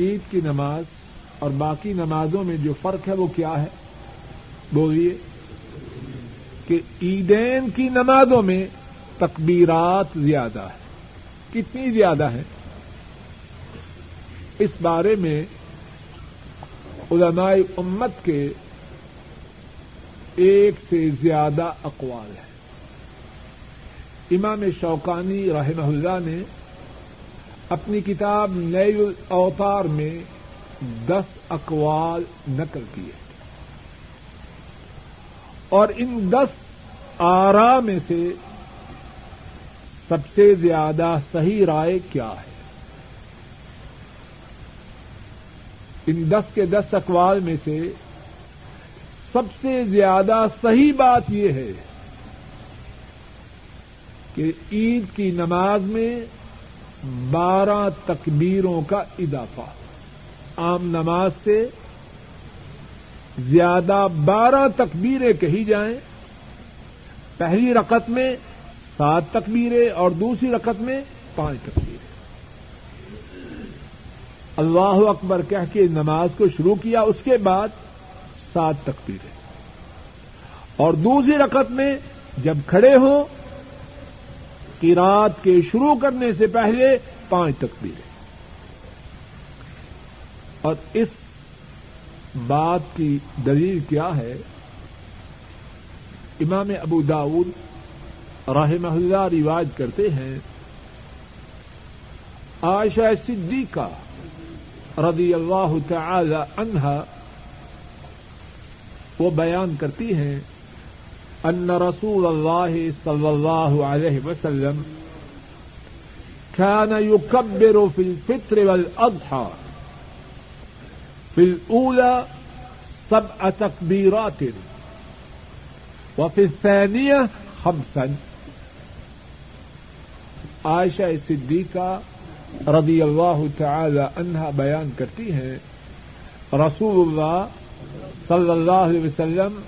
عید کی نماز اور باقی نمازوں میں جو فرق ہے وہ کیا ہے؟ بولیے کہ عیدین کی نمازوں میں تکبیرات زیادہ ہے کتنی زیادہ ہے اس بارے میں علماء امت کے ایک سے زیادہ اقوال ہے امام شوقانی رحمہ اللہ نے اپنی کتاب نئی اوتار میں دس اقوال نقل کیے اور ان دس آرا میں سے سب سے زیادہ صحیح رائے کیا ہے؟ ان دس کے دس اقوال میں سے سب سے زیادہ صحیح بات یہ ہے کہ عید کی نماز میں بارہ تکبیروں کا اضافہ۔ عام نماز سے زیادہ بارہ تکبیریں کہی جائیں۔ پہلی رقط میں سات تکبیریں اور دوسری رقط میں پانچ تکبیریں۔ اللہ اکبر کہہ کے نماز کو شروع کیا، اس کے بعد سات تکبیریں۔ اور دوسری رقط میں جب کھڑے ہوں کی رات کے شروع کرنے سے پہلے پانچ تکبیریں۔ اور اس بات کی دلیل کیا ہے؟ امام ابو داود رحمہ اللہ رواج کرتے ہیں، عائشہ صدیقہ رضی اللہ تعالی عنہا وہ بیان کرتی ہیں ان رسول اللہ صلی اللہ علیہ وسلم كان يكبر في الفطر والأضحى. في الأولى سبع تكبيرات وفي الثانية خمسا. عائشہ صدیقہ رضی اللہ تعالی عنہا بیان کرتی ہیں، رسول اللہ صلی اللہ علیہ وسلم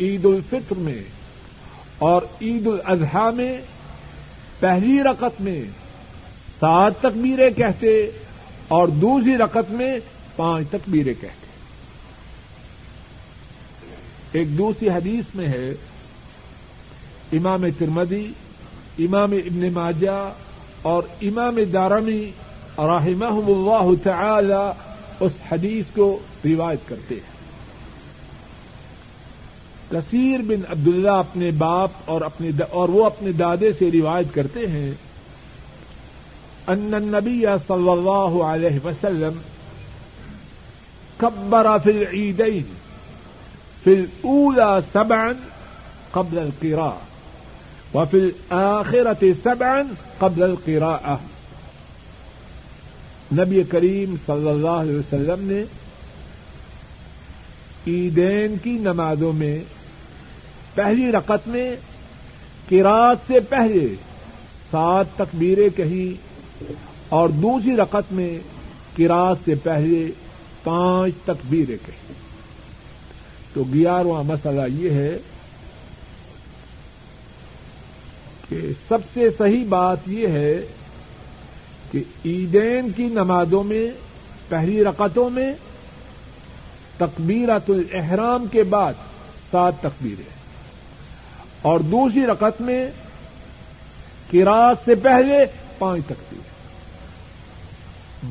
عید الفطر میں اور عید الاضحیٰ میں پہلی رقط میں سات تکبیریں کہتے اور دوسری رقط میں پانچ تکبیریں کہتے۔ ایک دوسری حدیث میں ہے، امام ترمدی امام ابن ماجہ اور امام دارمی رحمہ اللہ تعالی اس حدیث کو روایت کرتے ہیں۔ کثیر بن عبداللہ اپنے باپ اور اپنے اور وہ اپنے دادے سے روایت کرتے ہیں ان النبی صلی اللہ علیہ وسلم کبر فی العیدین، فی الاولى سبعا قبل القراء وفي الآخرة سبعا قبل القراءة نبی کریم صلی اللہ علیہ وسلم نے عیدین کی نمازوں میں پہلی رقط میں کراط سے پہلے سات تکبیریں کہیں اور دوسری رقط میں کراط سے پہلے پانچ تکبیریں کہیں۔ تو گیارہواں مسئلہ یہ ہے کہ سب سے صحیح بات یہ ہے کہ عیدین کی نمازوں میں پہلی رقطوں میں تکبیرات الاحرام کے بعد سات تکبیریں۔ اور دوسری رقط میں کراط سے پہلے پانچ تکبیریں۔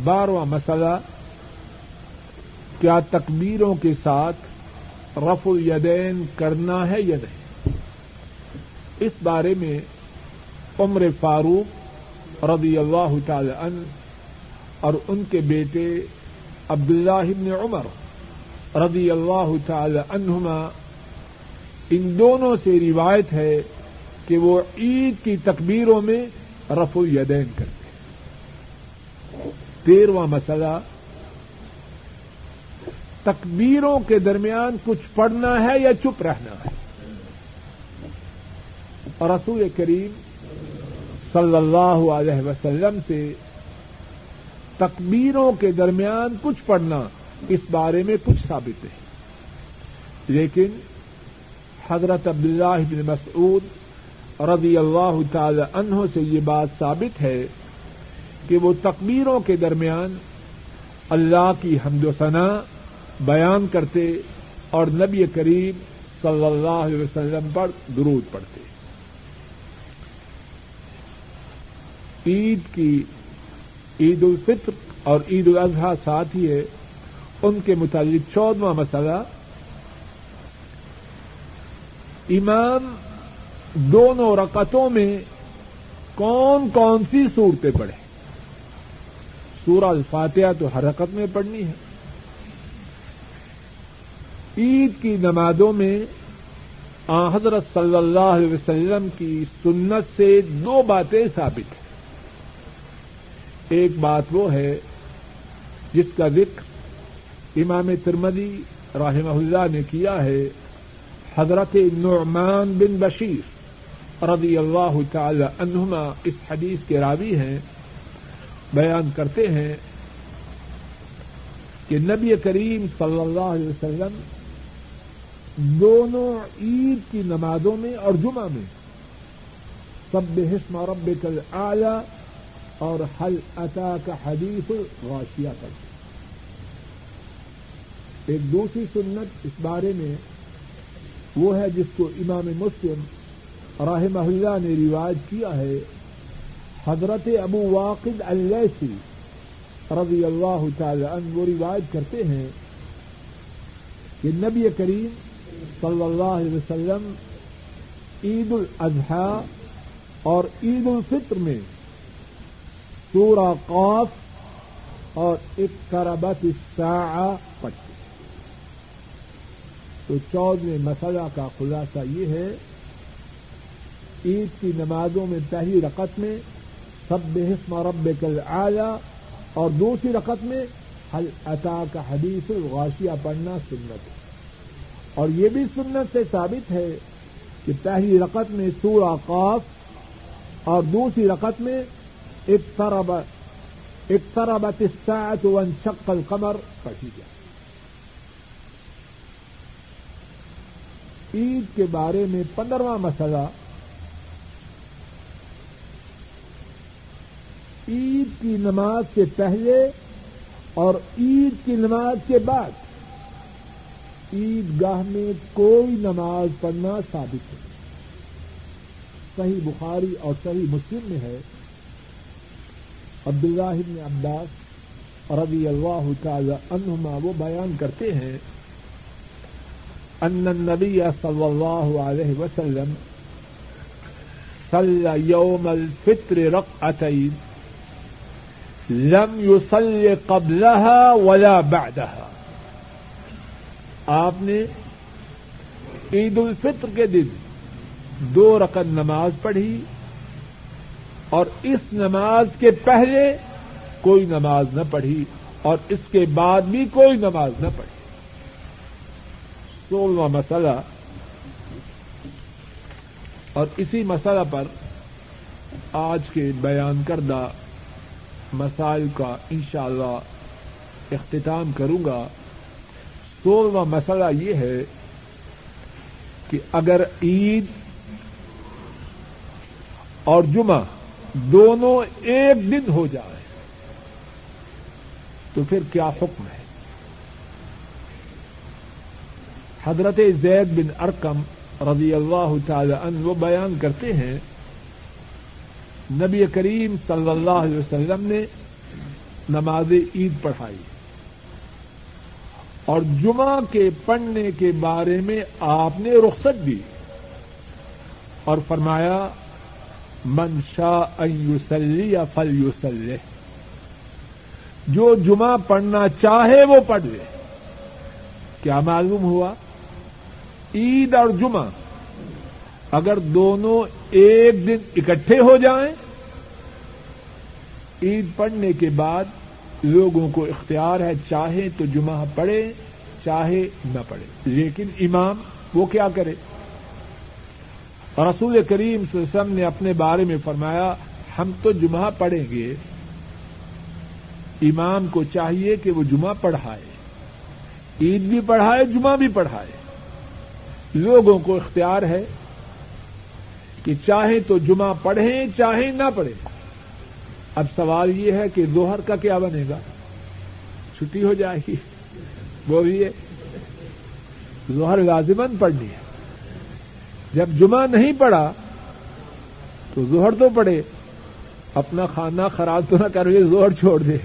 بارہواں مسئلہ، کیا تکبیروں کے ساتھ رف الیدین کرنا ہے یا نہیں؟ اس بارے میں عمر فاروق رضی اللہ تعالی عنہ اور ان کے بیٹے عبداللہ بن عمر رضی اللہ تعالی عنہما، ان دونوں سے روایت ہے کہ وہ عید کی تکبیروں میں رف الیدین کرتے ہیں۔ تیرواں مسئلہ، تکبیروں کے درمیان کچھ پڑھنا ہے یا چپ رہنا ہے؟ اور رسول کریم صلی اللہ علیہ وسلم سے تکبیروں کے درمیان کچھ پڑھنا اس بارے میں کچھ ثابت ہے۔ لیکن حضرت عبداللہ بن مسعود رضی اللہ تعالی عنہ سے یہ بات ثابت ہے کہ وہ تکبیروں کے درمیان اللہ کی حمد و ثنا بیان کرتے اور نبی کریم صلی اللہ علیہ وسلم پر درود پڑھتے۔ عید کی عید الفطر اور عید الاضحیٰ ساتھ ہی ہے۔ ان کے متعلق چودواں مسئلہ۔ امام دونوں رکعتوں میں کون کون سی صورتیں پڑھیں؟ سورہ الفاتحہ تو ہر رکعت میں پڑھنی ہے۔ عید کی نمازوں میں حضرت صلی اللہ علیہ وسلم کی سنت سے دو باتیں ثابت ہیں۔ ایک بات وہ ہے جس کا ذکر امام ترمدی رحمہ اللہ نے کیا ہے، حضرت نعمان بن بشیر رضی اللہ تعالی عنہما اس حدیث کے راوی ہیں، بیان کرتے ہیں کہ نبی کریم صلی اللہ علیہ وسلم دونوں عید کی نمازوں میں اور جمعہ میں سب حسم رب کل آیا اور حل عطا کا حدیث غاشیہ کر ایک دوسری سنت اس بارے میں وہ ہے جس کو امام مسلم راہ اللہ نے رواج کیا ہے، حضرت ابو واقد السی رضی اللہ تعالی عنہ وہ روایت کرتے ہیں کہ نبی کریم صلی اللہ علیہ وسلم عید الاضحیٰ اور عید الفطر میں سورہ قاف اور اقتربت الساعہ پڑھتے تو چودہ مسئلہ کا خلاصہ یہ ہے، عید کی نمازوں میں پہلی رقط میں سب حسم رب کل آیا اور دوسری رقط میں حل عطا کا حدیث الغاشیہ پڑھنا سنت۔ ہے اور یہ بھی سنت سے ثابت ہے کہ پہلی رقط میں سورہ قاف اور دوسری رقط میں اقترب اقتربت الساعة وانشق القمر پڑھی جائے عید کے بارے میں پندرواں مسئلہ۔ عید کی نماز سے پہلے اور عید کی نماز کے بعد۔ عید گاہ میں کوئی نماز پڑھنا ثابت ہے صحیح بخاری اور صحیح مسلم میں ہے۔ عبداللہ بن عباس رضی اللہ تعالی عنہما وہ بیان کرتے ہیں ان النبی صلی اللہ علیہ وسلم صلی یوم الفطر رقعتین لم يصل قبلها ولا بعدها. آپ نے عید الفطر کے دن دو رقم نماز پڑھی اور اس نماز کے پہلے کوئی نماز نہ پڑھی اور اس کے بعد بھی کوئی نماز نہ پڑھی۔ سولہواں مسئلہ۔ اور اسی مسئلہ پر آج کے بیان کردہ مسائل کا انشاءاللہ اختتام کروں گا۔ سولہواں مسئلہ یہ ہے کہ اگر عید اور جمعہ دونوں ایک دن ہو جائے تو پھر کیا حکم ہے؟ حضرت زید بن ارکم رضی اللہ تعالی عنہ وہ بیان کرتے ہیں، نبی کریم صلی اللہ علیہ وسلم نے نماز عید پڑھائی۔ اور جمعہ کے پڑھنے کے بارے میں آپ نے رخصت دی۔ اور فرمایا منشا یوسلی یا فل یوسل جو جمعہ پڑھنا چاہے وہ پڑھ لے۔ کیا معلوم ہوا؟ عید اور جمعہ اگر دونوں ایک دن اکٹھے ہو جائیں، عید پڑھنے کے بعد لوگوں کو اختیار ہے چاہے تو جمعہ پڑھے، چاہے نہ پڑھے۔ لیکن امام وہ کیا کرے؟ رسول کریم صلی اللہ علیہ وسلم نے اپنے بارے میں فرمایا، ہم تو جمعہ پڑھیں گے، امام کو چاہیے کہ وہ جمعہ پڑھائے۔ عید بھی پڑھائے، جمعہ بھی پڑھائے۔ لوگوں کو اختیار ہے کہ چاہے تو جمعہ پڑھیں چاہے نہ پڑھیں۔ اب سوال یہ ہے کہ دوہر کا کیا بنے گا؟ چھٹی ہو جائے گی۔ وہ بھی ہے۔ ظہر لازمن پڑھنی ہے۔ جب جمعہ نہیں پڑا تو زہر تو پڑے اپنا کھانا خراب تو نہ کر کے زہر چھوڑ دے۔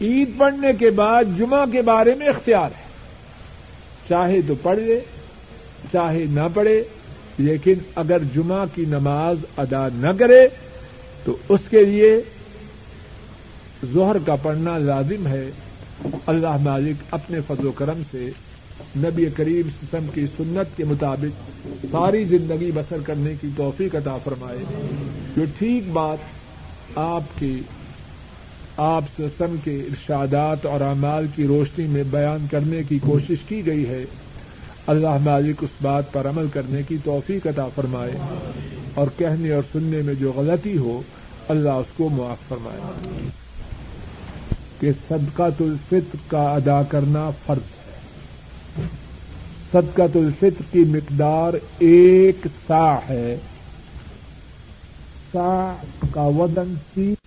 عید پڑھنے کے بعد جمعہ کے بارے میں اختیار ہے۔ چاہے تو پڑھ لے، چاہے نہ پڑھے، لیکن اگر جمعہ کی نماز ادا نہ کرے، تو اس کے لیے ظہر کا پڑھنا لازم ہے۔ اللہ مالک اپنے فضل و کرم سے نبی کریم سسم کی سنت کے مطابق ساری زندگی بسر کرنے کی توفیق عطا فرمائے۔ جو ٹھیک بات آپ کی آپ سسم کے ارشادات اور اعمال کی روشنی میں بیان کرنے کی کوشش کی گئی ہے۔ اللہ مالک اس بات پر عمل کرنے کی توفیق عطا فرمائے اور کہنے اور سننے میں جو غلطی ہو، اللہ اس کو معاف فرمائے۔ کہ صدقہ الفطر کا ادا کرنا فرض ہے۔ صدقہ الفطر کی مقدار ایک سا ہے۔ سا کا وزن سی